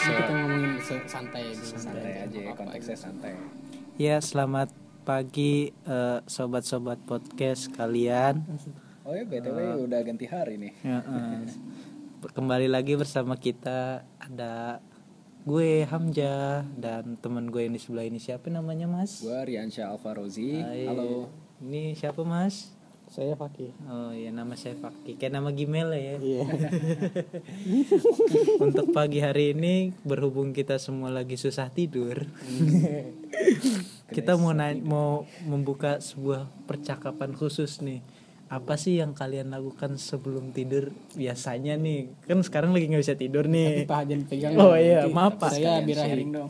Ini kita ngomongin se- santai dulu. santai aja ya Apa-apa. konteksnya santai Ya, selamat pagi eh, sobat-sobat podcast kalian. oh ya btw udah ganti hari nih Ya, eh, kembali lagi bersama kita ada gue Hamzah dan teman gue yang di sebelah ini siapa namanya Mas? gua Riansyah Alfarozi Hai. halo Ini siapa Mas? Saya Fakih. Oh ya nama saya Fakih. Kayak nama Gmail ya. Iya. Untuk pagi hari ini berhubung kita semua lagi susah tidur. kita mau nanya, mau membuka sebuah percakapan khusus nih. Apa sih yang kalian lakukan sebelum tidur biasanya nih? Kan sekarang lagi nggak bisa tidur nih. Pak jangan pegang. Oh iya, Nanti maaf, Pak. Saya dong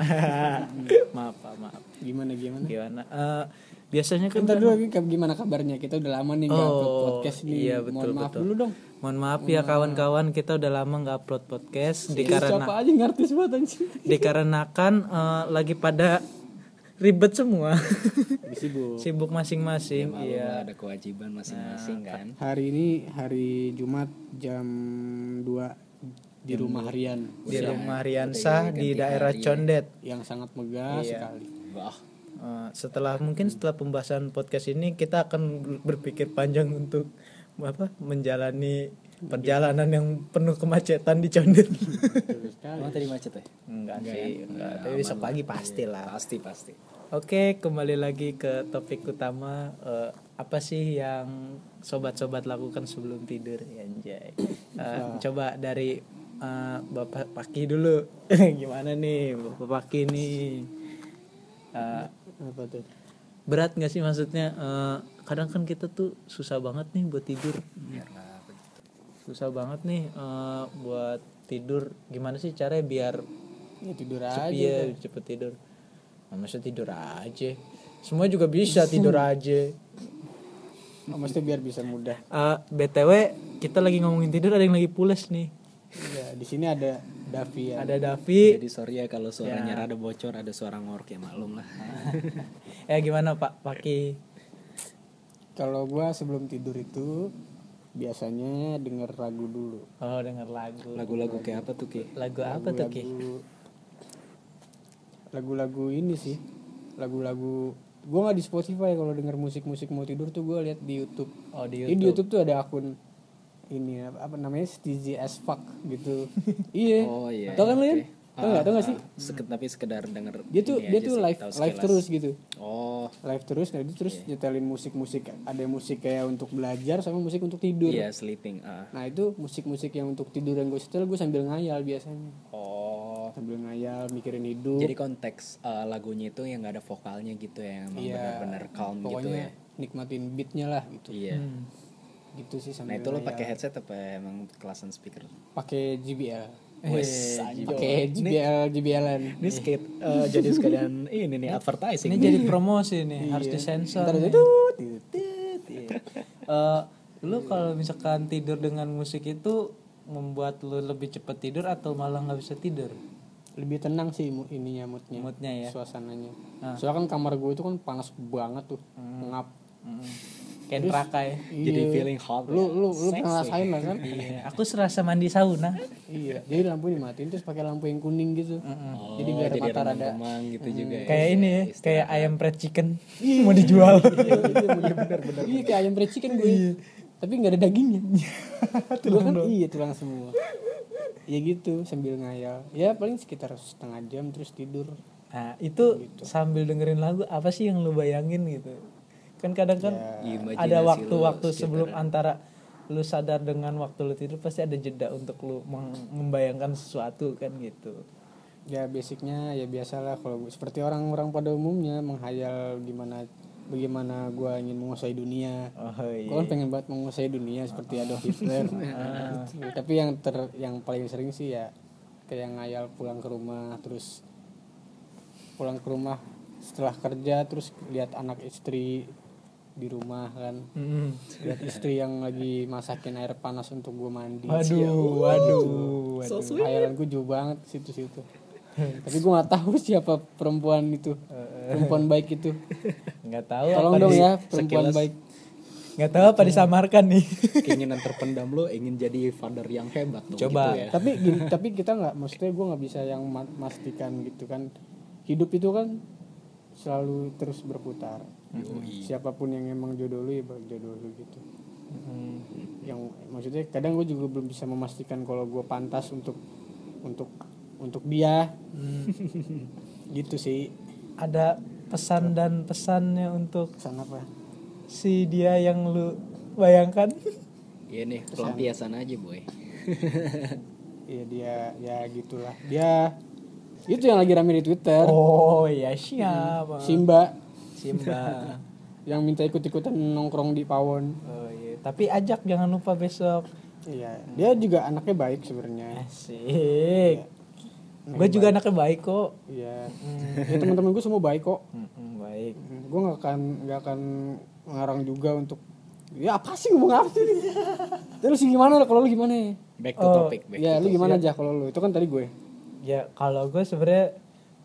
maaf, Pak, maaf. Gimana gimana? Gimana? Eh, biasanya kan Bentar dulu lagi ke- gimana kabarnya? Kita udah lama nih nggak Oh, upload podcast nih. iya, betul, Mohon maaf betul. dulu dong. Mohon maaf ya kawan-kawan, kita udah lama nggak upload podcast Siapa dikarenakan aja ngartis banget anjing. dikarenakan eh, lagi pada ribet semua Sibuk. sibuk masing-masing Maklum iya ada kewajiban masing-masing kan Hari ini hari Jumat jam 2 di rumah Rian di rumah Riansah di daerah Condet yang sangat megah Iya. sekali. wah Eh, setelah mungkin setelah pembahasan podcast ini kita akan ber- berpikir panjang untuk apa menjalani perjalanan yang penuh kemacetan di Condet emang tadi macet ya enggak sih enggak tapi besok pagi pasti lah pasti pasti Oke, kembali lagi ke topik utama. Eh, apa sih yang sobat-sobat lakukan sebelum tidur? Ya, Anjay. Eh, coba dari eh, Bapak Paki dulu. Gimana nih, Bapak Paki nih? Eh, Apa tuh? berat nggak sih maksudnya? eh, kadang kan kita tuh susah banget nih buat tidur. karena begitu Susah banget nih eh, buat tidur. Gimana sih caranya biar Ya tidur aja. Iya, cepet tidur. Nah, masa tidur aja. Semua juga bisa tidur aja. Oh, Maksudnya biar bisa mudah. Eh, BTW kita lagi ngomongin tidur ada yang lagi pules nih. Ya, di sini ada Davi ya. Ada Davi. jadi sorry ya kalau suaranya rada bocor ada suara ngorok ya maklum lah ya gimana Pak Paki? Kalau gua sebelum tidur itu biasanya denger lagu dulu. Oh, denger lagu. lagu-lagu kayak apa tuh ki Lagu apa tuh Ki? Lagu- Lagu-lagu ini sih. Lagu-lagu gua nggak di Spotify kalau denger musik-musik mau tidur tuh gua lihat di YouTube. Oh, di Jadi di YouTube. YouTube tuh ada akun ini apa, namanya Stizy as fuck gitu. iya. oh iya Tau kan lu ya? Tau nggak? Tau nggak sih? Ah, seket- tapi sekedar denger Dia tuh dia tuh live live terus gitu. oh Live terus nah dia terus nyetelin musik-musik ada musik kayak untuk belajar sama musik untuk tidur. iya sleeping ah Nah itu musik-musik yang untuk tidur yang gue setel gue sambil ngayal biasanya oh Sambil ngayal mikirin hidup jadi konteks uh, lagunya itu yang nggak ada vokalnya gitu ya yang emang Iya, benar-benar calm gitu Pokoknya ya nikmatin beatnya lah gitu iya Hmm. Gitu sih nah sambil itu lo pakai headset apa emang kelasan speaker Pakai JBL Wes, anjay. Pakai JBL JBL-an ini skate uh, jadi sekalian ini nih advertising Ini jadi promosi nih, harus disensor. Ntar itu iya. Eh, lu kalau misalkan tidur dengan musik itu membuat lu lebih cepat tidur atau malah nggak bisa tidur? lebih tenang sih ininya moodnya Moodnya ya. suasananya Ah. soalnya kan kamar gue itu kan panas banget tuh ngap Mm. Kayak neraka ya. jadi Iya. feeling hot lu ya. lu lu pernah rasain lah kan Iya, aku serasa mandi sauna. iya. Jadi lampu dimatiin terus pakai lampu yang kuning gitu. Oh, jadi biar jadi mata rada gitu juga ya. Kayak ini ya, kayak ayam fried chicken. Mau dijual. iya benar benar iya kayak ayam fried chicken gue. Tapi nggak ada dagingnya. Tulang kan iya tulang semua. Ya gitu sambil ngayal. Ya paling sekitar setengah jam terus tidur. Nah, itu sambil dengerin lagu apa sih yang lu bayangin gitu? Kan kadang kan Imajinasi ada lu waktu-waktu sekitaran. sebelum antara lu sadar dengan waktu lu tidur pasti ada jeda untuk lu membayangkan sesuatu kan gitu. ya basicnya ya biasalah kalau seperti orang-orang pada umumnya menghayal gimana bagaimana gua ingin menguasai dunia Oh Gua kan pengen banget menguasai dunia seperti Adolf Hitler. Gitu. Tapi yang ter yang paling sering sih ya kayak ngayal pulang ke rumah terus pulang ke rumah setelah kerja terus lihat anak istri di rumah kan. Mm. lihat istri yang lagi masakin air panas untuk gue mandi. Waduh, waduh, waduh. hayalan gue jauh banget situ situ. Tapi gue nggak tahu siapa perempuan itu perempuan baik itu. Nggak tahu tolong dong ya perempuan sekilas. baik. Nggak tahu apa disamarkan nih. Keinginan terpendam lo ingin jadi father yang hebat dong Coba. gitu ya. Tapi gini, tapi kita nggak maksudnya gue nggak bisa yang ma- memastikan gitu kan. Hidup itu kan selalu terus berputar siapa pun yang emang jodoh lu ya jodoh lu gitu. Yang maksudnya kadang gue juga belum bisa memastikan kalau gue pantas untuk untuk untuk dia. Gitu sih. Ada pesan dan pesannya untuk kesan apa? si dia yang lu bayangkan? Iya nih pelampiasan aja boy. Ya dia ya gitulah. Dia itu yang lagi rame di twitter. Oh ya siapa? Simba Simba yang minta ikut-ikutan nongkrong di Pawon. Oh iya. Tapi ajak jangan lupa besok. Iya. Dia juga anaknya baik sebenarnya. Asik. Gue juga anaknya baik kok. Iya. Ya, teman-teman gue semua baik kok. Baik. Gue nggak akan nggak akan ngarang juga untuk ya apa sih ngomong apa sih? Terus gimana kalau lu gimana? Back to Oh, topic back ya to lu gimana aja kalau lu itu kan tadi gue. Ya kalau gue sebenarnya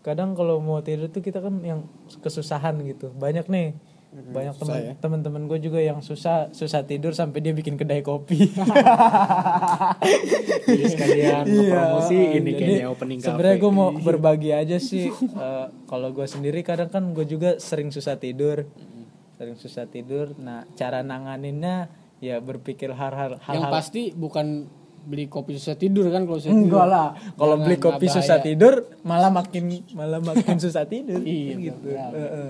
kadang kalau mau tidur tuh kita kan yang kesusahan gitu. Banyak nih. Banyak teman ya. teman-teman gue juga yang susah susah tidur sampai dia bikin kedai kopi. Jadi sekalian promosi ini Jadi, kayaknya opening cafe. sebenarnya gue mau berbagi aja sih. Eh, kalau gue sendiri kadang kan gue juga sering susah tidur. Sering susah tidur. Nah cara nanganinnya ya berpikir hal-hal yang pasti bukan beli kopi susah tidur kan kalau susah tidur? enggak lah. Kalau beli kopi nggak susah bahaya. tidur malah makin malah makin susah tidur. Iya, gitu. benar. Heeh.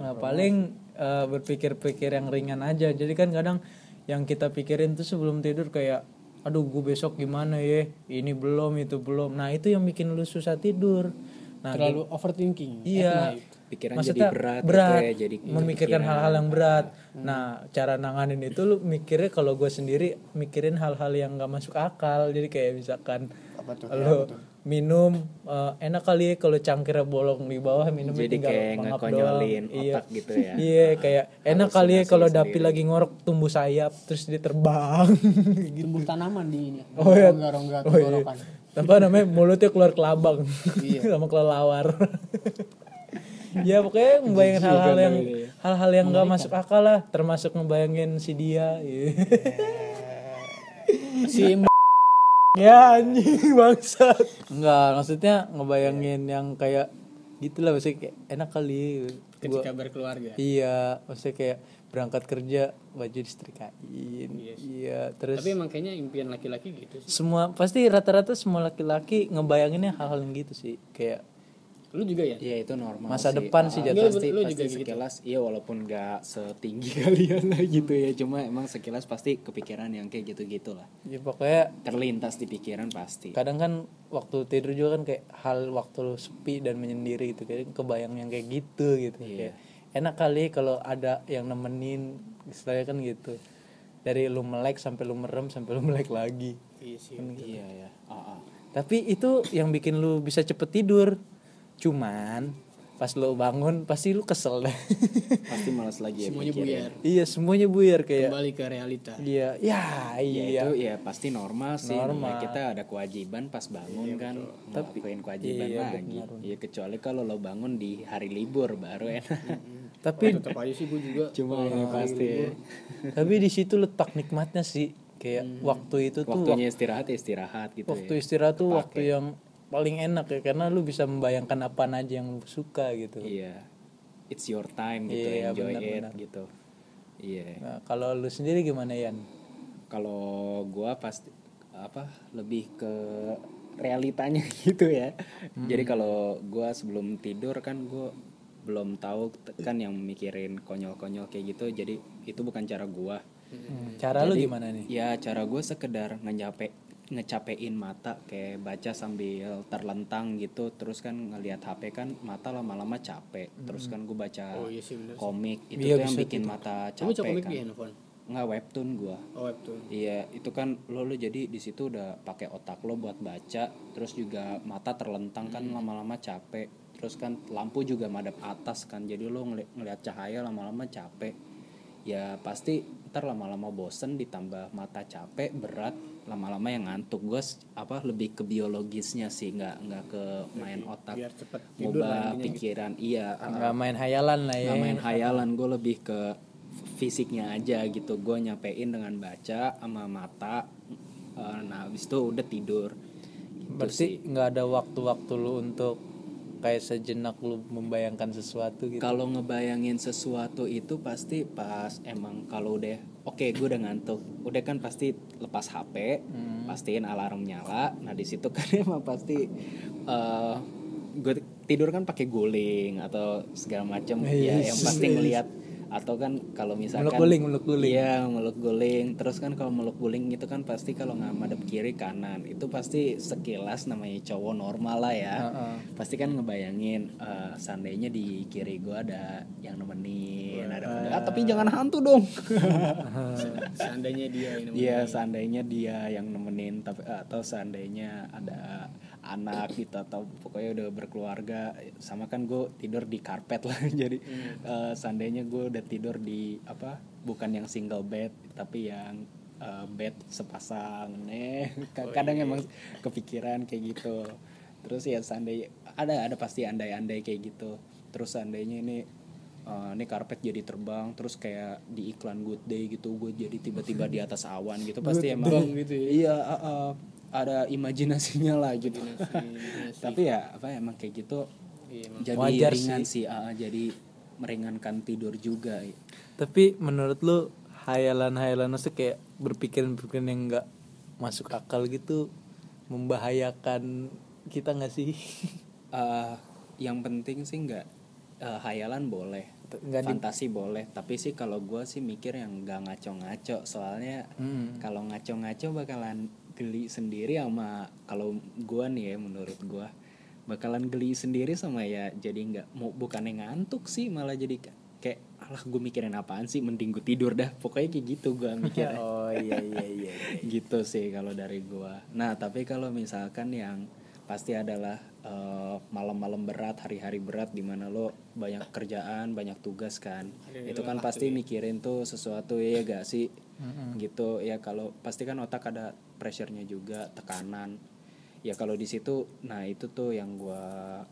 nah paling eh, berpikir-pikir yang ringan aja. Jadi kan kadang yang kita pikirin tuh sebelum tidur kayak aduh gue besok gimana ya? Ini belum itu belum. Nah itu yang bikin lu susah tidur nah terlalu overthinking Iya. pikiran Maksudnya jadi berat, berat gitu ya, jadi memikirkan hal-hal yang berat. Nah, cara nanganin itu lu mikirnya kalau gue sendiri mikirin hal-hal yang nggak masuk akal. Jadi kayak misalkan apa tuh lu minum eh, enak kali ya kalau cangkirnya bolong di bawah minumnya Jadi tinggal kayak ngekonyolin doang. Iya. otak gitu ya. Iya, kayak enak kali ya kalau dapi lagi ngorok tumbuh sayap terus dia terbang. tumbuh tanaman di ini Oh iya. rongga-rongga Oh iya. Apa namanya? Mulutnya keluar kelabang. Iya. Sama kelelawar. ya pokoknya ngebayangin hal-hal yang hal-hal yang nggak masuk akal lah, termasuk ngebayangin si dia. Iya. si ya anjing bangsat. Enggak, maksudnya ngebayangin yang kayak gitulah maksudnya kayak enak kali. Gua, ketika berkeluarga iya, maksudnya kayak berangkat kerja baju disetrikain. Iya, terus tapi emang kayaknya impian laki-laki gitu sih. Semua pasti rata-rata semua laki-laki ngebayanginnya hal-hal yang gitu sih. Kayak lu juga ya? Iya itu normal Masa sih. depan sih Ah, jatuh. pasti, Lu- pasti juga gitu. sekilas. Iya walaupun nggak setinggi kalian lah gitu ya. Cuma emang sekilas pasti kepikiran yang kayak gitu gitulah ya pokoknya terlintas di pikiran pasti. kadang kan waktu tidur juga kan kayak hal waktu lu sepi dan menyendiri gitu. Kayak kebayang yang kayak gitu gitu. Kayak enak kali kalau ada yang nemenin istilahnya kan gitu. Dari lu melek sampai lu merem sampai lu melek lagi. Iya sih iya ya ah, ah. tapi itu yang bikin lu bisa cepet tidur. Cuman pas lu bangun pasti lu kesel deh. Pasti malas lagi ya semuanya buyar. Iya semuanya buyar kayak kembali ke realita. Iya ya Ya, iya. itu ya pasti normal sih. Normal. Ya, kita ada kewajiban pas bangun kan. ngelakuin kewajiban Iya, lagi. ya kecuali kalau lo bangun di hari libur baru enak tapi tetap aja sih gue juga cuma ya pasti. ya. tapi di situ letak nikmatnya sih. Kayak waktu itu tuh waktunya istirahat ya istirahat gitu waktu ya. istirahat tuh waktu yang paling enak ya karena lu bisa membayangkan apa aja yang lu suka gitu. Iya. It's your time gitu Iya, enjoy benar-benar. it gitu. Iya. Nah, kalau lu sendiri gimana Yan? Kalau gua pasti apa lebih ke realitanya gitu ya. Jadi kalau gua sebelum tidur kan gua belum tahu kan yang mikirin konyol-konyol kayak gitu jadi itu bukan cara gua. Cara lu gimana nih? ya cara gue sekedar ngecape ngecapein mata kayak baca sambil terlentang gitu terus kan ngelihat HP kan mata lama-lama capek. Terus kan gue baca oh iya sih bener komik itu Iya, tuh yang bikin mata kamu baca capek komik kan. di handphone? Nggak webtoon gua. Oh webtoon. Iya, itu kan lo lo jadi di situ udah pakai otak lo buat baca, terus juga mata terlentang kan lama-lama capek. Terus kan lampu juga madep atas kan, jadi lo ngeli ngeliat cahaya lama-lama capek. Ya pasti ntar lama-lama bosen ditambah mata capek berat lama-lama yang ngantuk. Gue apa lebih ke biologisnya sih nggak nggak ke main otak. biar cepet tidur ngubah pikiran iya. Nggak main hayalan lah ya. Nggak main hayalan gue lebih ke fisiknya aja gitu. Gue nyampein dengan baca sama mata eh, nah habis itu udah tidur. Gitu berarti nggak ada waktu-waktu lu untuk kayak sejenak lu membayangkan sesuatu gitu? Kalau ngebayangin sesuatu itu pasti pas emang kalau udah oke gue udah ngantuk. Udah kan pasti lepas HP pastiin alarm nyala. Nah di situ kan emang pasti eh gue tidur kan pakai guling atau segala macam ya yang pasti ngelihat atau kan kalau misalkan Meluk guling, meluk guling. iya meluk guling. Terus kan kalau meluk guling itu kan pasti kalau nggak madep kiri kanan. Itu pasti sekilas namanya cowok normal lah ya. Heeh. Pasti kan ngebayangin eh, seandainya di kiri gua ada yang nemenin. Ada ah, tapi jangan hantu dong. Seandainya dia ini Iya seandainya dia yang nemenin tapi atau seandainya ada anak gitu atau pokoknya udah berkeluarga sama kan gue tidur di karpet lah. Jadi eh, seandainya gue udah tidur di apa bukan yang single bed tapi yang eh, bed sepasang. Nih kadang emang kepikiran kayak gitu. Terus ya seandainya ada ada pasti andai-andai kayak gitu. Terus seandainya ini eh, ini karpet jadi terbang terus kayak di iklan Good Day gitu gue jadi tiba-tiba di atas awan gitu pasti emang gitu ya. iya uh, uh, ada imajinasinya lah gitu. Tapi ya apa emang kayak gitu Iya, jadi Wajar ringan sih, uh, jadi meringankan tidur juga. Tapi menurut lu hayalan-hayalan itu kayak berpikiran-pikiran yang nggak masuk akal gitu membahayakan kita nggak sih Uh, yang penting sih nggak uh, hayalan boleh Nggak di- fantasi boleh tapi sih kalau gue sih mikir yang nggak ngaco-ngaco soalnya Hmm. kalau ngaco-ngaco bakalan geli sendiri sama kalau gue nih ya menurut gue bakalan geli sendiri sama ya jadi nggak mau bukannya ngantuk sih malah jadi ka- kayak alah gue mikirin apaan sih mending gue tidur dah pokoknya kayak gitu gue mikirnya oh iya iya iya, iya. gitu sih kalau dari gua. Nah, tapi kalau misalkan yang pasti adalah eh, malam-malam berat, hari-hari berat di mana lo banyak kerjaan, banyak tugas kan. itu kan pasti mikirin tuh sesuatu ya gak sih? Gitu ya kalau pasti kan otak ada pressure-nya juga, tekanan. Ya kalau di situ nah itu tuh yang gua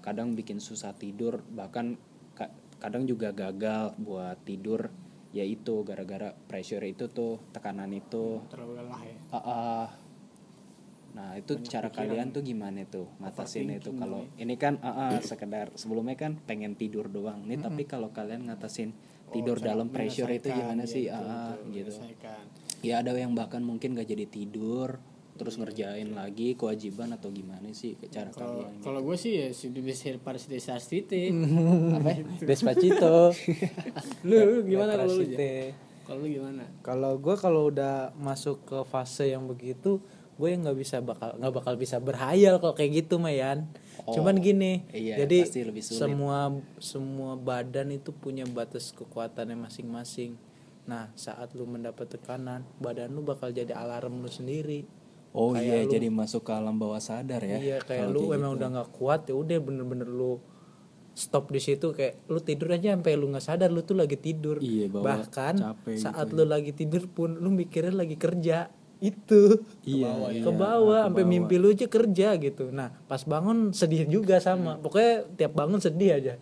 kadang bikin susah tidur, bahkan ka- kadang juga gagal buat tidur ya itu gara-gara pressure itu tuh tekanan itu terlalu lelah ya Ah, ah. Nah itu cara kalian tuh gimana tuh ngatasin itu kalau ini kan ah, ah, sekedar sebelumnya kan pengen tidur doang nih tapi kalau kalian ngatasin tidur dalam pressure itu gimana sih? Ah, ah, gitu. ya ada yang bahkan mungkin gak jadi tidur terus ngerjain lagi kewajiban atau gimana sih ke cara Kalau kalian kalau gue sih ya sudah bisa para sedesa stite. apa? Despacito lu, lu gimana kalau lu? Kalau lu gimana? kalau gue kalau udah masuk ke fase yang begitu gue yang nggak bisa bakal nggak bakal bisa berhayal kalau kayak gitu Mayan cuman gini iya, jadi lebih sulit. semua semua badan itu punya batas kekuatannya masing-masing. Nah saat lu mendapat tekanan badan lu bakal jadi alarm lu sendiri. Oh Kayak iya lu- jadi masuk ke alam bawah sadar ya iya kayak lu kayak emang gitu. udah nggak kuat ya udah bener-bener lu stop di situ kayak lu tidur aja sampai lu nggak sadar lu tuh lagi tidur. Iya, bahkan capek gitu saat lu lagi tidur pun lu mikirnya lagi kerja itu Iya, ke bawah sampai mimpi lu aja kerja gitu nah pas bangun sedih juga sama pokoknya tiap bangun sedih aja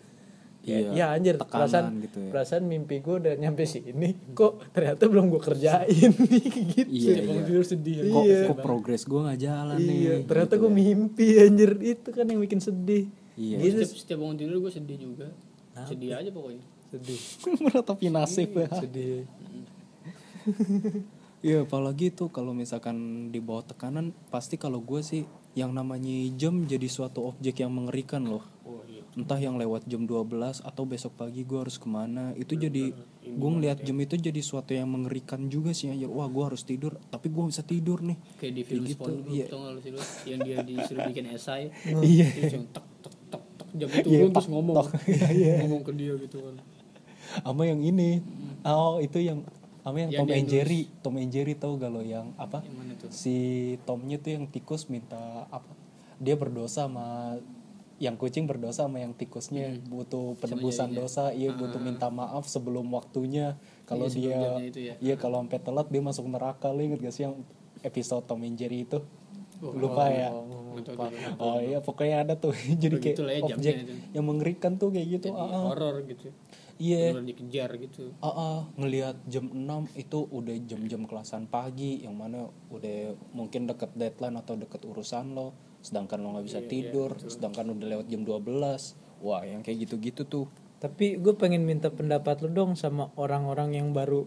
Iya, ya anjir tekanan perasaan gitu ya. perasaan mimpi gue udah nyampe sini kok ternyata belum gue kerjain nih gitu Iya, Bangun iya. tidur sedih. ya. kok, Iya. kok progres gue nggak jalan nih Iya, ternyata gitu gue ya. mimpi anjir itu kan yang bikin sedih. Iya. Gitu Setiap, setiap bangun tidur gue sedih juga. Sedih aja pokoknya. sedih. meratapi nasib ya sedih. Iya apalagi tuh kalau misalkan di bawah tekanan pasti kalau gue sih yang namanya jam jadi suatu objek yang mengerikan loh. Oh iya. Entah yang lewat jam 12 atau besok pagi gue harus ke mana itu jadi gue ngeliat jam itu jadi suatu yang mengerikan juga sih anjir. Wah gue harus tidur tapi gue bisa tidur nih. Kayak di film gitu, SpongeBob iya. tau sih? Yang dia disuruh bikin esai. Iya. Tek tek tek tek jam itu Iya, turun terus ngomong. Iya, Ngomong ke dia gitu kan. Sama yang ini. Oh itu yang sama yang Yang Tom and Jerry. Tom and Jerry tau gak lo yang apa? Yang mana tuh? si Tomnya tuh yang tikus minta apa dia berdosa sama yang kucing berdosa sama yang tikusnya butuh penebusan dosa iya butuh minta maaf sebelum waktunya kalau Iya, dia itu ya. iya kalau sampai telat dia masuk neraka lo inget gak sih yang episode Tom and Jerry itu lupa ya Nggak tahu tuh. oh iya pokoknya ada tuh jadi kayak ya objek yang mengerikan tuh kayak gitu Jadi ah, ah. horor gitu. Iya. Bener dikejar gitu. Ah, ah, ngelihat jam 6 itu udah jam-jam kelasan pagi yang mana udah mungkin deket deadline atau deket urusan lo sedangkan lo nggak bisa tidur sedangkan udah lewat jam 12 wah yang kayak gitu-gitu tuh. Tapi gue pengen minta pendapat lu dong sama orang-orang yang baru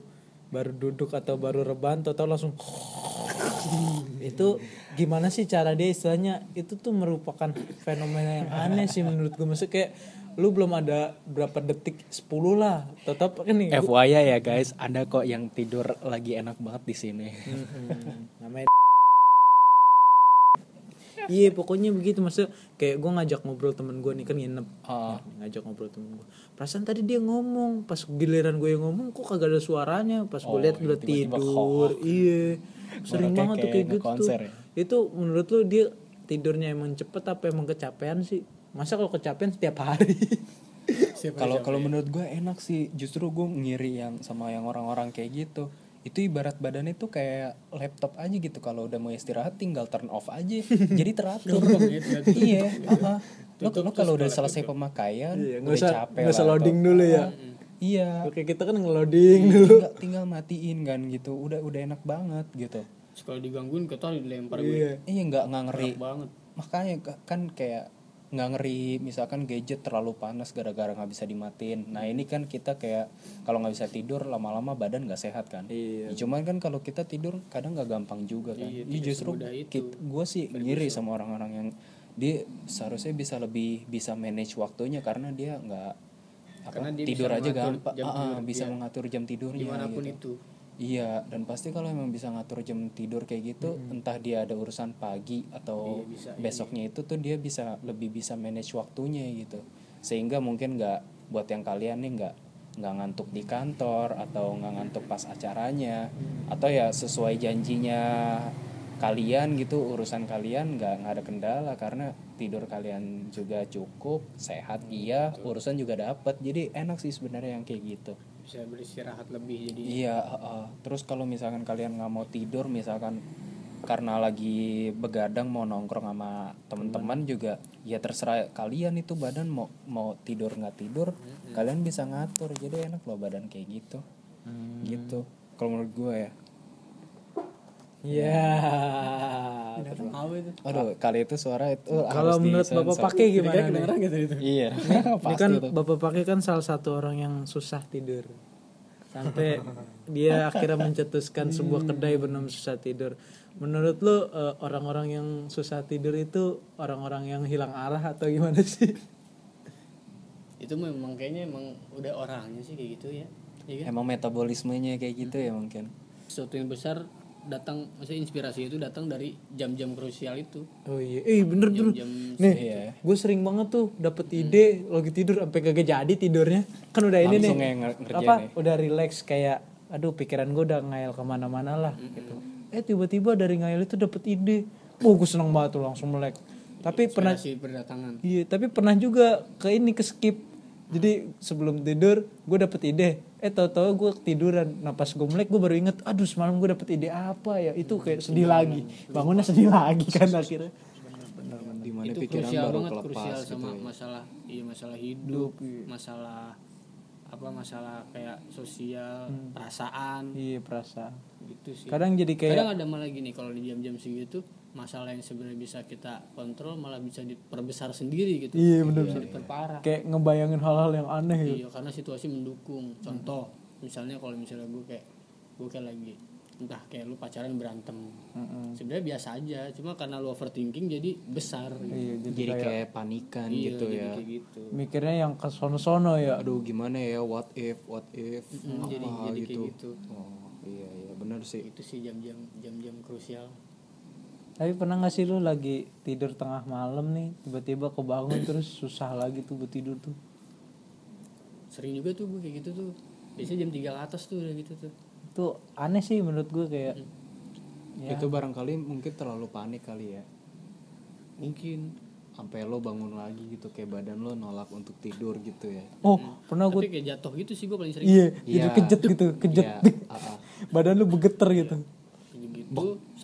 baru duduk atau baru rebahan atau langsung itu gimana sih cara dia istilahnya? Itu tuh merupakan fenomena yang aneh sih menurut gue maksudnya kayak lu belum ada berapa detik? 10 lah. Tetap kan nih FYI ya guys. Ada kok yang tidur lagi enak banget di sini. Namanya iya pokoknya begitu. Maksudnya kayak gue ngajak ngobrol temen gue nih kan nginep. Ah. ngajak ngobrol temen gue perasaan tadi dia ngomong. Pas giliran gue yang ngomong kok kagak ada suaranya? Pas gue Oh, lihat iya, udah tidur. iya. Sering banget tuh kayak- gitu ya? itu menurut lu dia tidurnya emang cepet apa emang kecapean sih masa kalau kecapean setiap hari? Kalau kalau menurut gue enak sih. Justru gue ngiri yang sama yang orang-orang kayak gitu. Itu ibarat badannya tuh kayak laptop aja gitu. Kalau udah mau istirahat tinggal turn off aja. Jadi teratur. Iya aha. lo lo kalau udah selesai pemakaian Iya, udah usah capek nggak usah loading atau- dulu ya. Iya. Oke kita kan ngeloading Iya, dulu. tinggal, tinggal matiin kan gitu. Udah udah enak banget gitu. Kalau digangguin kita dilempar gue. Iya. Iya nggak ngeri. Banget. Makanya ka- kan kayak nggak ngeri misalkan gadget terlalu panas gara-gara nggak bisa dimatiin. Nah ini kan kita kayak kalau nggak bisa tidur lama-lama badan nggak sehat kan? Iya. Ya, cuman kan kalau kita tidur kadang nggak gampang juga kan? Iya, Ya, justru gue sih ngiri sama orang-orang yang dia seharusnya bisa lebih bisa manage waktunya karena dia nggak apa, Karena dia tidur aja gampang. jam Ah, tidur bisa dia. mengatur jam tidurnya di mana pun gitu. itu Iya, dan pasti kalau emang bisa ngatur jam tidur kayak gitu, entah dia ada urusan pagi atau Iya, bisa, besoknya itu tuh dia bisa lebih bisa manage waktunya gitu. Sehingga mungkin nggak buat yang kalian nih nggak nggak ngantuk di kantor atau nggak ngantuk pas acaranya. Atau ya sesuai janjinya kalian gitu urusan kalian nggak nggak ada kendala karena tidur kalian juga cukup sehat iya urusan juga dapat jadi enak sih sebenarnya yang kayak gitu bisa beristirahat lebih jadi Iya, heeh. terus kalau misalkan kalian nggak mau tidur, misalkan karena lagi begadang mau nongkrong sama teman-teman juga, ya terserah kalian itu badan mau mau tidur nggak tidur, kalian bisa ngatur. Jadi enak loh badan kayak gitu, gitu. Kalau menurut gue ya. Iya. itu Aduh, kali itu suara itu Kalau menurut. Bapak Pakai gimana nih? gitu itu Iya, Ini pasti kan. Bapak Pakai kan salah satu orang yang susah tidur. Sampai dia akhirnya mencetuskan sebuah kedai bernama susah tidur. Menurut lu eh, orang-orang yang susah tidur itu orang-orang yang hilang arah atau gimana sih? itu memang kayaknya emang udah orangnya sih kayak gitu ya Iya kan? Emang metabolismenya kayak gitu ya mungkin. sesuatu yang besar datang maksudnya inspirasi itu datang dari jam-jam krusial itu Oh iya, eh bener bener. jam Nih, Iya. gue sering banget tuh dapet ide lagi tidur sampai kagak jadi tidurnya. Kan udah ini nih. Langsung yang nger- ngerjain apa? ya. Udah relax kayak, aduh pikiran gue udah ngayal ke mana-mana lah gitu. Eh tiba-tiba dari ngayal itu dapet ide. Oh gue seneng banget tuh langsung melek. Tapi pernah, inspirasi berdatangan iya tapi pernah juga ke ini ke skip. Jadi sebelum tidur gue dapet ide. Eh tau-tau gue tiduran. Nah pas gue melek gue baru inget, aduh semalam gue dapet ide apa ya? Itu kayak sedih lagi. Bangunnya sedih lagi kan akhirnya. Di mana itu pikiran krusial baru banget kelepas krusial gitu sama ya. masalah iya masalah hidup masalah apa masalah kayak sosial perasaan Iya perasaan. gitu sih Kadang jadi kayak kadang ada malah gini kalau di jam-jam segitu masalah yang sebenarnya bisa kita kontrol malah bisa diperbesar sendiri gitu. Iya, bener, bisa diperparah kayak ngebayangin hal-hal yang aneh gitu. iya karena situasi mendukung. Contoh misalnya kalau misalnya gue kayak gue kayak lagi entah kayak lu pacaran berantem. Sebenarnya biasa aja cuma karena lu overthinking jadi besar. Gitu. Iya, jadi, Jadi kayak, kayak panikan Iya, gitu jadi ya. kayak gitu. Mikirnya yang ke sono-sono ya. aduh gimana ya? What if what if? Mm, jadi apa jadi kayak gitu. Oh iya iya benar sih. Itu sih jam-jam jam-jam krusial Tapi pernah gak sih lu lagi tidur tengah malam nih, tiba-tiba kebangun terus susah lagi tuh buat tidur tuh. sering juga tuh gue kayak gitu tuh biasanya jam 3 ke atas tuh udah gitu tuh Itu aneh sih menurut gue kayak ya, itu barangkali mungkin terlalu panik kali ya mungkin sampai lo bangun lagi gitu kayak badan lo nolak untuk tidur gitu ya Oh, pernah gue tapi kayak jatuh gitu sih gue paling sering iya, jadi Iya. kejet gitu, kejet. Iya, ah. Badan lu begeter gitu.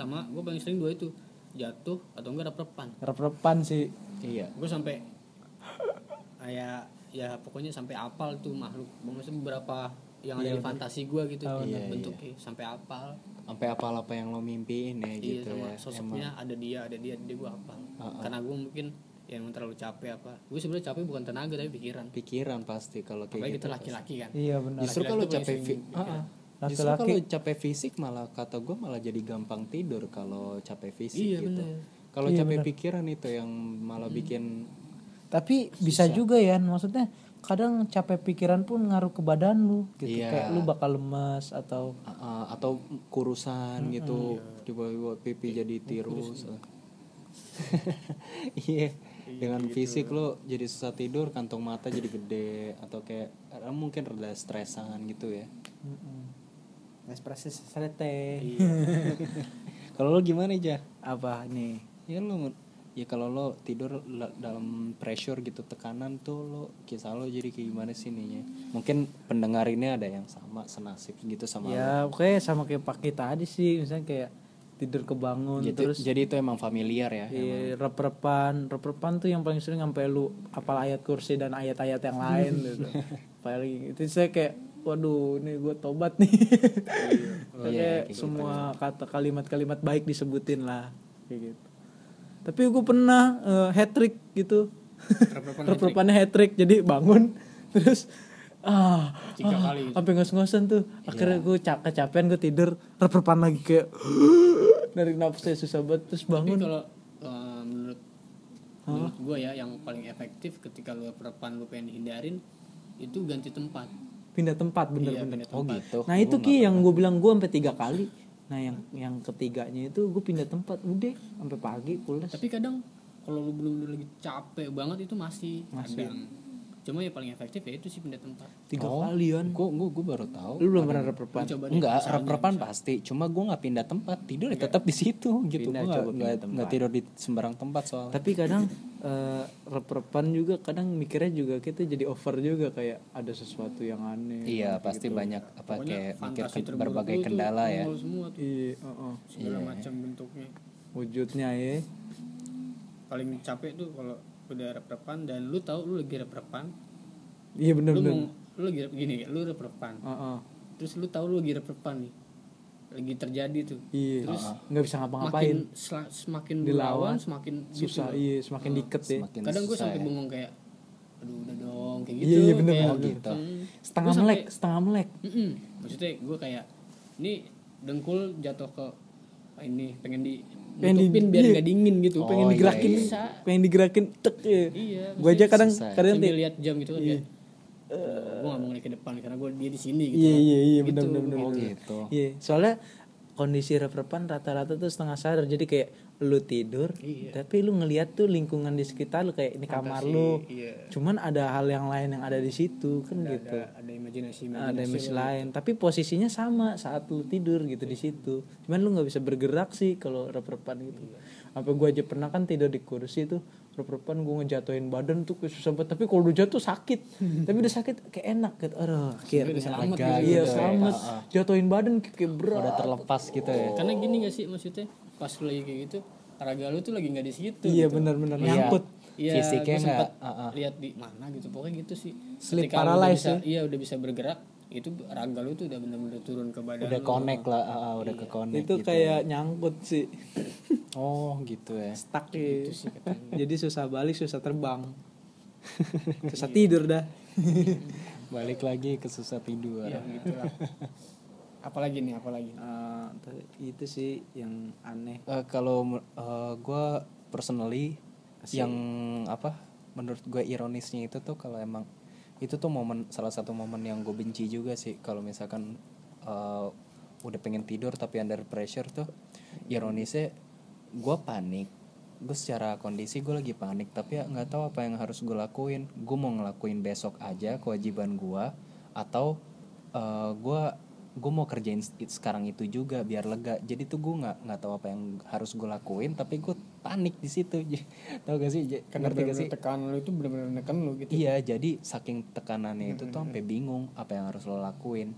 Sama gue paling sering dua itu. Jatuh atau enggak rep-repan Rep-repan sih. iya. Gue sampai kayak ya pokoknya sampai apal tuh makhluk. Maksudnya beberapa yang ada di fantasi gua gitu. Iya, bentuknya sampai apal. Sampai apal apa yang lo mimpiin ya iya gitu sama ya sosoknya ada dia ada dia ada dia gua apal. Karena gua mungkin ya emang terlalu capek apa. Gue sebenarnya capek bukan tenaga tapi pikiran. Pikiran pasti kalau kayak apalagi gitu kita laki-laki kan. Iya benar. Justru kalau capek fi- Iya. Justru kalau capek fisik malah kata gue malah jadi gampang tidur kalau capek fisik Iya, gitu. bener. kalau capek pikiran itu yang malah bikin tapi bisa juga ya maksudnya kadang capek pikiran pun ngaruh ke badan lu gitu. Iya. kayak lu bakal lemas atau ah, atau kurusan gitu tiba-tiba pipi jadi tirus. iya dengan fisik lo jadi susah tidur kantong mata jadi gede atau kayak eh, mungkin rada stresan gitu ya ekspresi serete kalau lo gimana aja apa nih? Ya lo ya kalau lo tidur la- dalam pressure gitu tekanan tuh lo kisah lo jadi kayak gimana sih ininya? Mungkin pendengar ini ada yang sama senasib gitu sama lo. ya oke sama kayak pak kita tadi sih misalnya kayak tidur kebangun Jadi, terus jadi itu emang familiar ya Iya, rep-repan, rep-repan tuh yang paling sering sampai lu apal ayat kursi dan ayat-ayat yang lain gitu. paling itu saya kayak waduh ini gue tobat nih. kayak semua kata kalimat-kalimat baik disebutin lah kayak gitu. Tapi gue pernah uh, hat trick gitu. Rep-repannya hat trick jadi bangun terus ah Tiga ah, kali. sampai ngos-ngosan tuh akhirnya gue cap kecapean gue tidur rep-repan lagi kayak dari nafasnya susah banget terus tapi bangun kalau eh, menurut menurut gue ya yang paling efektif ketika lu perpan lu pengen hindarin itu ganti tempat pindah tempat iya bener-bener. pindah oh tempat. gitu. Nah itu ki yang gue bilang gue sampai tiga kali. Nah yang yang ketiganya itu gue pindah tempat udah sampai pagi pulas. Tapi kadang kalau lu belum lagi capek banget itu masih, kadang cuma ya paling efektif ya itu sih pindah tempat. Tiga Oh. kalian gue gue gue baru tahu. Lu belum pernah rep-repan? enggak rep-repan pasti. Cuma gue nggak pindah tempat. Tidur ya tetap di situ gitu. Gue Pindah, nggak tidur di sembarang tempat soalnya. Tapi kadang eh, rep-repan juga kadang mikirnya juga kita jadi over juga kayak ada sesuatu yang aneh iya pasti banyak apa kayak mikir ke- berbagai kendala ya. semua tuh. Iya uh-uh. segala macam bentuknya. Wujudnya ya. Paling capek tuh kalau udah rep-repan dan lu tahu lu lagi rep-repan iya bener lu bener mau lu lagi rep- gini lu rep-repan Uh-uh. terus lu tahu lu lagi rep-repan nih lagi terjadi tuh iya Terus nggak bisa ngapa-ngapain makin sela- semakin Dilawan, semakin gitu susah loh. iya semakin diket ya Semakin kadang gue sampai ya. bengong kayak aduh udah dong kayak Iya, gitu iya, bener, kayak, bener. gitu. hmm. setengah sampai- melek setengah melek Mm-mm. maksudnya gue kayak ini dengkul jatuh ke ini pengen di Pengen di- biar iya. nggak dingin gitu pengen Oh, digerakin iya, iya. pengen digerakin tek ya iya gue aja kadang susah. kadang sambil ti- lihat jam gitu kan kayak gue gak mau ngeliat ke depan karena gue dia di sini gitu iya kan. iya iya Gitu. benar benar benar oh benar. gitu iya soalnya kondisi rep-repan rata-rata tuh setengah sadar jadi kayak lu tidur Iya. tapi lu ngeliat tuh lingkungan di sekitar lu kayak ini kamar lu iya cuman ada hal yang lain yang ada di situ kan gitu ada ada imajinasi ada imajinasi image lain. tapi posisinya sama saat lu tidur gitu di situ. Cuman lu nggak bisa bergerak sih kalau rep-repan gitu. Sampai gua aja pernah kan tidur di kursi tuh rep-repan gua ngejatuhin badan tuh susah banget. Tapi kalau udah jatuh sakit. Tapi udah sakit kayak enak gitu. Aduh akhirnya selamat lega gitu iya ya. selamat. Jatuhin badan kayak kayak berat. Udah terlepas gitu ya. Karena gini gak sih maksudnya? Pas lu lagi kayak gitu raga lu tuh lagi nggak di situ iya gitu. benar-benar Iya. nyangkut. Iya, Fisiknya gue sempat nggak, ah, ah. lihat di mana gitu pokoknya gitu sih. Sleep Ketika udah paralysis bisa, Iya udah bisa bergerak, itu raga lu tuh udah benar-benar turun ke badan. udah lu. connect lah ah, ah, udah ke connect itu gitu. kayak nyangkut sih oh gitu ya stuck ya. jadi susah balik susah terbang susah tidur dah balik lagi ke susah tidur Iya gitu lah. apalagi nih, apalagi. Eh, tapi itu sih yang aneh Eh, kalau gue personally yang apa menurut gue ironisnya itu tuh kalau emang itu tuh momen salah satu momen yang gue benci juga sih. Kalau misalkan eh, udah pengen tidur tapi under pressure tuh ironisnya gue panik. Gue secara kondisi gue lagi panik tapi ya nggak tahu apa yang harus gue lakuin. Gue mau ngelakuin besok aja kewajiban gue atau eh, gue gue mau kerjain it- sekarang itu juga biar lega. Jadi tuh gue nggak nggak tahu apa yang harus gue lakuin tapi gue panik di situ. Tau gak sih? Karena ngerti gak sih? tekanan lu itu benar-benar neken lu gitu. iya jadi saking tekanannya itu tuh sampai bingung apa yang harus lo lakuin.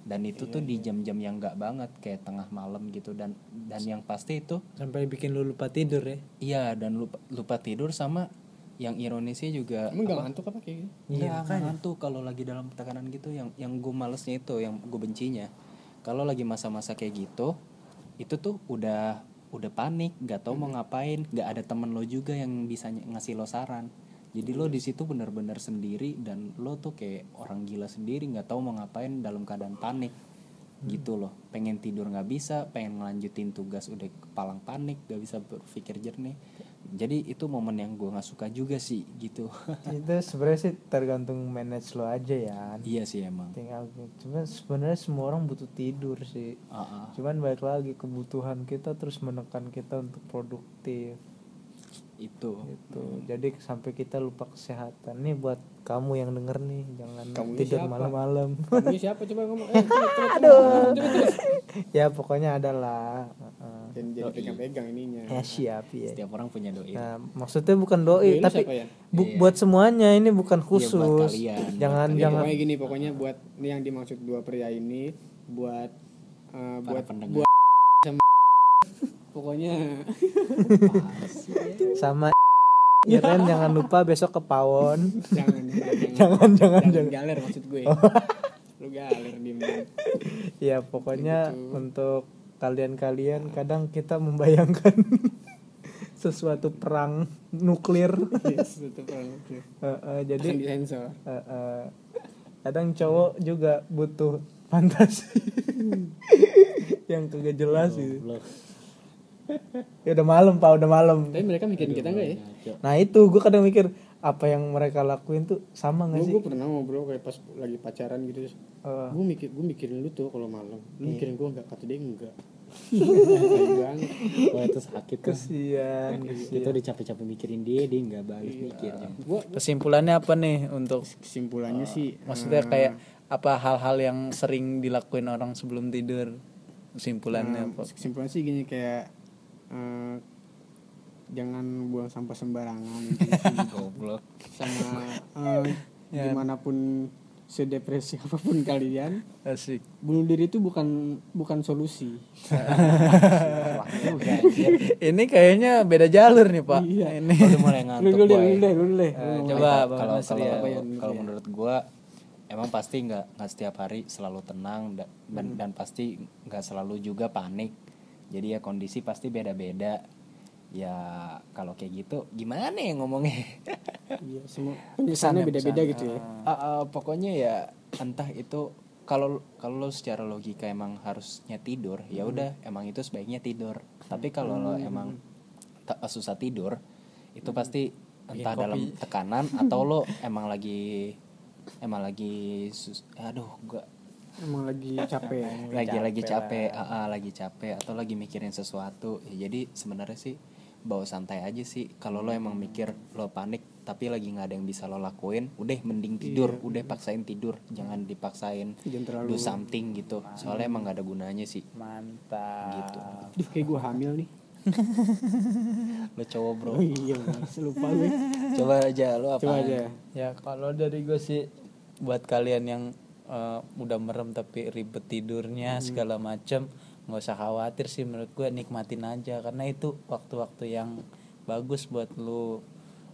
Dan itu tuh di jam-jam yang nggak banget kayak tengah malam gitu. Dan dan yang pasti itu sampai bikin lu lupa tidur ya? Iya dan lupa lupa tidur sama yang ironisnya juga emang gak ngantuk apa kayak gitu Iya, ngantuk kalau lagi dalam tekanan gitu yang yang gue malesnya itu, yang gue bencinya. Kalau lagi masa-masa kayak gitu, itu tuh udah udah panik, nggak tahu mau ngapain, nggak ada temen lo juga yang bisa ngasih lo saran. Jadi lo di situ bener-bener sendiri dan lo tuh kayak orang gila sendiri, nggak tahu mau ngapain dalam keadaan panik gitu loh. Pengen tidur nggak bisa, pengen ngelanjutin tugas udah kepalang panik, nggak bisa berpikir jernih. Jadi itu momen yang gue nggak suka juga sih gitu. itu sebenarnya sih tergantung manage lo aja ya iya sih emang. tinggal cuma sebenarnya semua orang butuh tidur sih Ah, ah. cuman balik lagi kebutuhan kita terus menekan kita untuk produktif itu. gitu jadi sampai kita lupa kesehatan nih buat kamu yang denger nih jangan Kamu tidur malam-malam Kamu siapa coba ngomong eh, coba, coba, Aduh. Coba, ya pokoknya adalah uh, Jangan jadi pegang-pegang ininya. Ya siap ya Setiap orang punya doi. nah maksudnya bukan doi Doi tapi ya? bu- buat semuanya ini bukan khusus. kalian, jangan Jadi jangan. Pokoknya gini pokoknya buat ini yang dimaksud dua pria ini buat eh, buat pendengar. buat sama pokoknya. Sama ya kan jangan lupa besok ke pawon. Jangan jangan jangan. Jangan jangan galer maksud gue. Lu galer diem diem ya pokoknya untuk kalian-kalian kadang kita membayangkan sesuatu perang nuklir. Yes, itu perang nuklir. Jadi kadang cowok juga butuh fantasi yang kagak jelas gitu. Ya udah malam pak udah malam. Tapi mereka mikirin kita enggak ya? nah itu gue kadang mikir apa yang mereka lakuin tuh sama nggak gue sih? gue pernah ngobrol kayak pas lagi pacaran gitu Eh, gue mikir gue mikirin lu tuh kalau malam. Lu Iya. mikirin gue enggak kata dia enggak banget Wah itu sakit tuh. kesian Kita udah capek-capek mikirin dia, dia nggak bagus mikirnya. gue kesimpulannya apa nih untuk kesimpulannya sih maksudnya kayak apa hal-hal yang sering dilakuin orang sebelum tidur? Kesimpulannya apa? kesimpulan sih gini kayak eh, jangan buang sampah sembarangan. Goblok. sama eh, di mana pun sedepresi apa pun kalian asik bunuh diri itu bukan bukan solusi ini kayaknya beda jalur nih pak Iya. ini Udah mulai lu ngantuk lu deh lu deh Eh, Lu coba kalau kalau ya. Ya? menurut gua emang pasti nggak nggak setiap hari selalu tenang da- dan, Hmm. dan pasti nggak selalu juga panik jadi ya kondisi pasti beda-beda ya kalau kayak gitu gimana ya ngomongnya? Iya semua penyesalannya beda-beda gitu ya. Ah, ah, pokoknya ya entah itu kalau kalau lo secara logika emang harusnya tidur ya Hmm. udah emang itu sebaiknya tidur. Tapi kalau lo emang susah tidur itu pasti entah dalam tekanan atau lo emang lagi emang lagi sus aduh gua emang lagi capek. Lagi lagi capek ah, ah, lagi capek atau lagi mikirin sesuatu. Ya, jadi sebenarnya sih bawa santai aja sih. Kalau lo emang mikir lo panik tapi lagi nggak ada yang bisa lo lakuin udah mending tidur udah paksain tidur. Jangan dipaksain Jangan terlalu- do something gitu. Soalnya emang nggak ada gunanya sih. Mantap. Gitu. Duh, kayak gue hamil nih. Lo cowok bro. Oh iya lupa gue coba aja lo apa coba aja. Ya kalau dari gue sih buat kalian yang eh, udah merem tapi ribet tidurnya segala macem nggak usah khawatir sih menurut gue nikmatin aja. Karena itu waktu-waktu yang bagus buat lu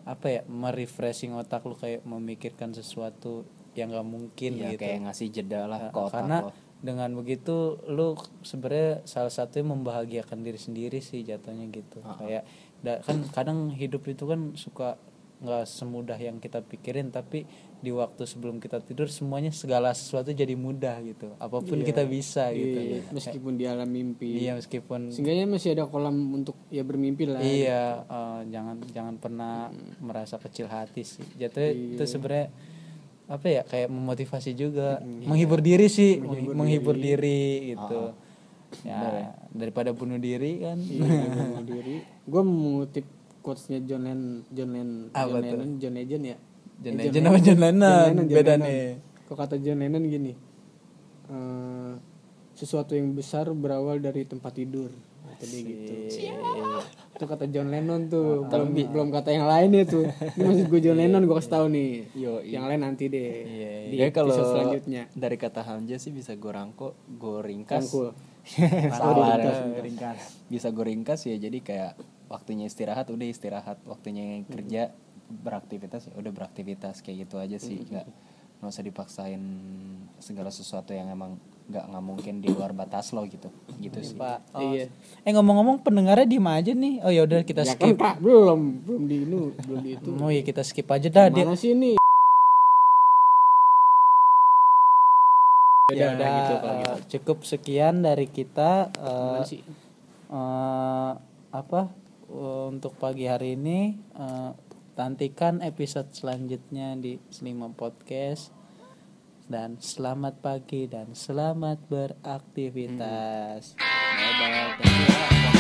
apa ya merefreshing otak lu kayak memikirkan sesuatu yang gak mungkin ya gitu. kayak ngasih jeda lah ke otak karena lo. dengan begitu lu sebenarnya salah satunya membahagiakan diri sendiri sih jatuhnya gitu. Kayak da- kan kadang hidup itu kan suka nggak semudah yang kita pikirin tapi di waktu sebelum kita tidur semuanya segala sesuatu jadi mudah gitu. Apa pun kita bisa gitu. Iya, meskipun di alam mimpi. Iya meskipun seenggaknya masih ada kolam untuk ya bermimpi lah. Iya eh, jangan jangan pernah merasa kecil hati sih. Jatuhnya itu sebenarnya apa ya kayak memotivasi juga. Menghibur diri sih. Menghibur, diri, gitu. Ya daripada bunuh diri kan. Iya, bunuh diri. Gue mengutip quotesnya John Lennon John Lennon Apa John tuh? Lennon John Legend ya? John Eh, Legend apa John Lennon? John Beda Lennon. nih. kok kata John Lennon gini? Eh, sesuatu yang besar berawal dari tempat tidur. Kata dia gitu. Itu kata John Lennon tuh. Belum belum kata yang lain ya tuh. Ini maksud gue John Lennon gue kasih tahu nih. Yo, yang lain nanti deh. Iya, di ya kalau selanjutnya. dari kata Hamzah sih bisa gue rangkul gue ringkas. Rangkul. Salah, ringkas. Bisa gue ringkas ya jadi kayak waktunya istirahat udah istirahat waktunya kerja beraktivitas ya udah beraktivitas kayak gitu aja sih nggak nggak usah dipaksain segala sesuatu yang emang nggak nggak mungkin di luar batas lo gitu gitu sih Pak. Oh, Iya. Eh ngomong-ngomong pendengarnya diem aja nih. Oh ya udah kita ya kan skip. pak belum belum di ini belum di itu Oh iya kita skip aja dah. Dia, mana sih ini ya Udah, udah gitu kalau eh, gitu. cukup sekian dari kita. eh, Mana sih eh, apa untuk pagi hari ini eh, nantikan episode selanjutnya di Selima Podcast dan selamat pagi dan selamat beraktivitas. Thank you ya.